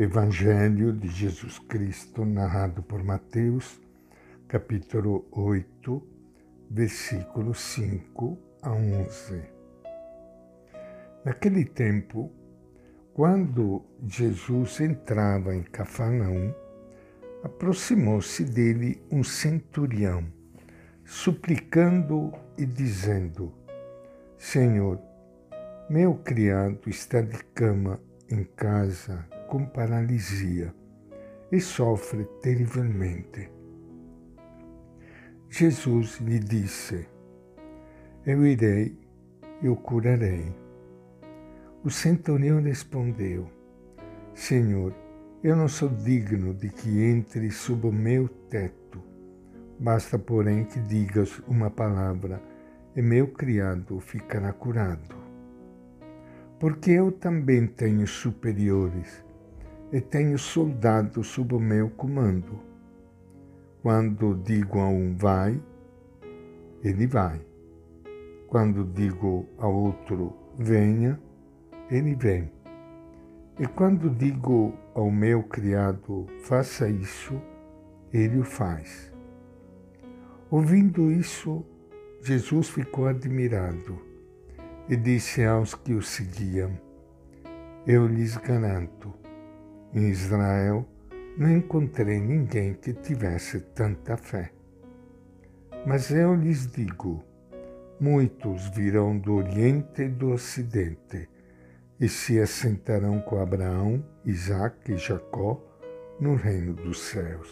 Evangelho de Jesus Cristo, narrado por Mateus, capítulo 8, versículos 5 a 11. Naquele tempo, quando Jesus entrava em Cafarnaum, aproximou-se dele um centurião, suplicando e dizendo: Senhor, meu criado está de cama em casa com paralisia e sofre terrivelmente. Jesus lhe disse: Eu irei e o curarei. O centurião respondeu: Senhor, eu não sou digno de que entre sob o meu teto. Basta, porém, que digas uma palavra e meu criado ficará curado. Porque eu também tenho superiores e tenho soldados sob o meu comando. Quando digo a um vai, ele vai. Quando digo ao outro venha, ele vem. E quando digo ao meu criado faça isso, ele o faz. Ouvindo isso, Jesus ficou admirado e disse aos que o seguiam: Eu lhes garanto, em Israel não encontrei ninguém que tivesse tanta fé. Mas eu lhes digo: muitos virão do Oriente e do Ocidente e se assentarão com Abraão, Isaque e Jacó no reino dos céus.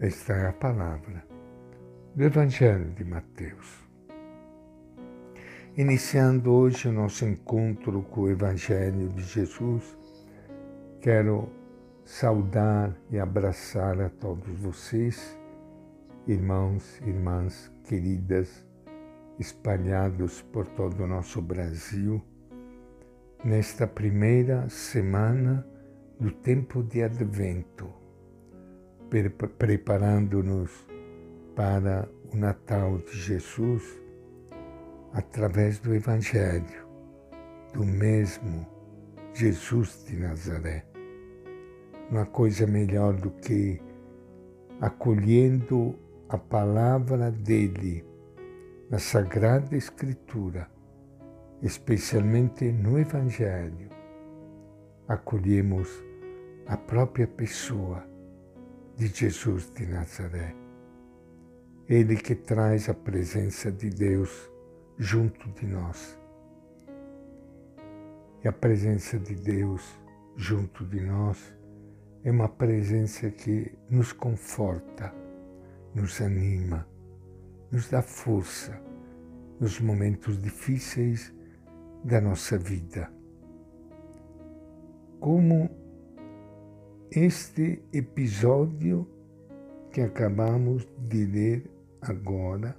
Esta é a palavra do Evangelho de Mateus. Iniciando hoje o nosso encontro com o Evangelho de Jesus, quero saudar e abraçar a todos vocês, irmãos, irmãs queridas, espalhados por todo o nosso Brasil, nesta primeira semana do tempo de Advento, preparando-nos para o Natal de Jesus através do Evangelho, do mesmo Jesus de Nazaré. Uma coisa melhor do que acolhendo a palavra dele na Sagrada Escritura, especialmente no Evangelho, acolhemos a própria pessoa de Jesus de Nazaré. Ele que traz a presença de Deus junto de nós. E a presença de Deus junto de nós é uma presença que nos conforta, nos anima, nos dá força nos momentos difíceis da nossa vida. Como este episódio que acabamos de ler agora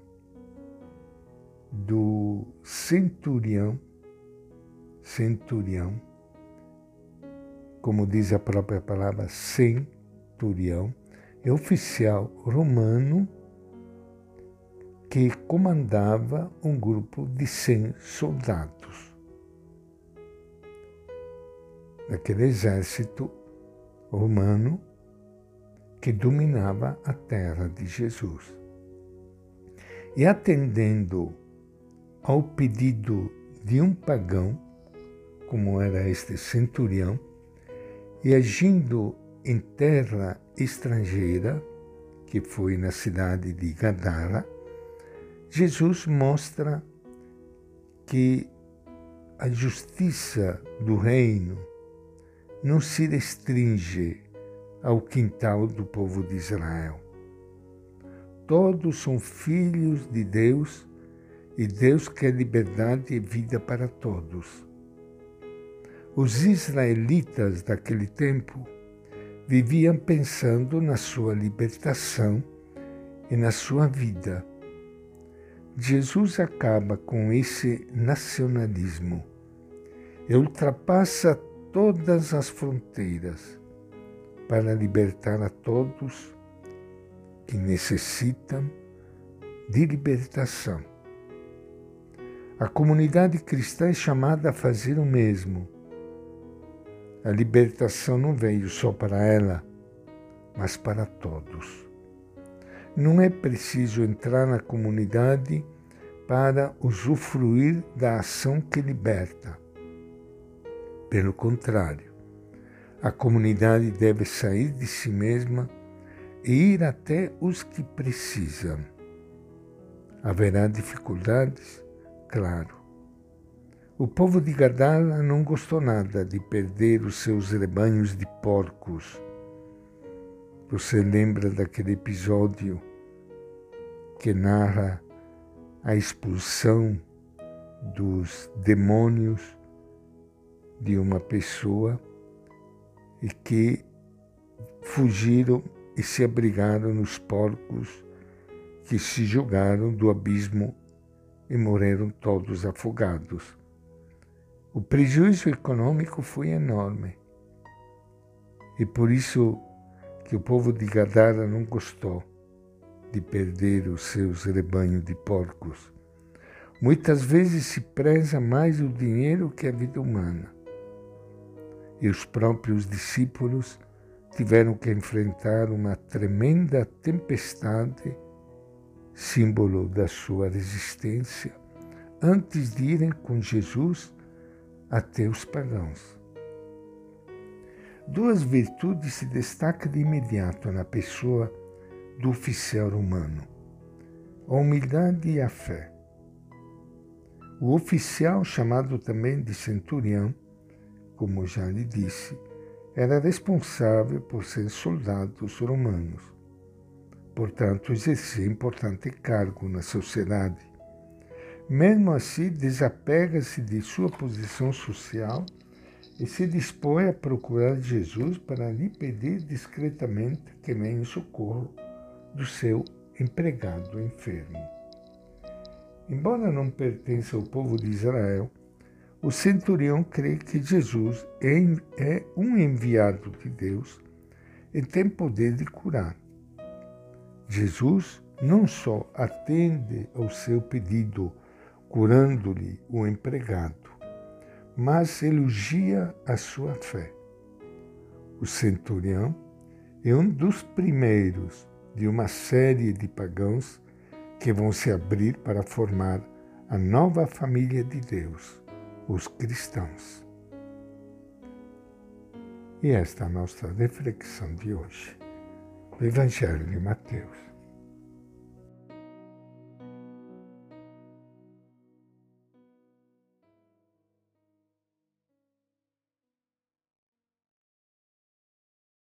do centurião, centurião, como diz a própria palavra centurião, é oficial romano que comandava um grupo de 100 soldados. Daquele exército romano que dominava a terra de Jesus e atendendo ao pedido de um pagão, como era este centurião, e agindo em terra estrangeira, que foi na cidade de Gadara, Jesus mostra que a justiça do reino não se restringe ao quintal do povo de Israel Todos são filhos de Deus e Deus quer liberdade e vida para todos. Os israelitas daquele tempo viviam pensando na sua libertação e na sua vida. Jesus acaba com esse nacionalismo e ultrapassa todas as fronteiras para libertar a todos que necessitam de libertação. A comunidade cristã é chamada a fazer o mesmo. A libertação não veio só para ela, mas para todos. Não é preciso entrar na comunidade para usufruir da ação que liberta. Pelo contrário, a comunidade deve sair de si mesma e ir até os que precisam. Haverá dificuldades? Claro. O povo de Gadara não gostou nada de perder os seus rebanhos de porcos. Você lembra daquele episódio que narra a expulsão dos demônios de uma pessoa e que fugiram e se abrigaram nos porcos que se jogaram do abismo e morreram todos afogados. O prejuízo econômico foi enorme. E por isso que o povo de Gadara não gostou de perder os seus rebanhos de porcos. Muitas vezes se preza mais o dinheiro que a vida humana. E os próprios discípulos tiveram que enfrentar uma tremenda tempestade, símbolo da sua resistência, antes de irem com Jesus até os pagãos. Duas virtudes se destacam de imediato na pessoa do oficial romano: a humildade e a fé. O oficial, chamado também de centurião, como já lhe disse, era responsável por ser soldados romanos. Portanto, exercia importante cargo na sociedade mesmo assim, desapega-se de sua posição social e se dispõe a procurar Jesus para lhe pedir discretamente que venha em socorro do seu empregado enfermo. Embora não pertença ao povo de Israel, o centurião crê que Jesus é um enviado de Deus e tem poder de curar. Jesus não só atende ao seu pedido curando-lhe o empregado, mas elogia a sua fé. O centurião é um dos primeiros de uma série de pagãos que vão se abrir para formar a nova família de Deus, os cristãos. E esta é a nossa reflexão de hoje, do Evangelho de Mateus.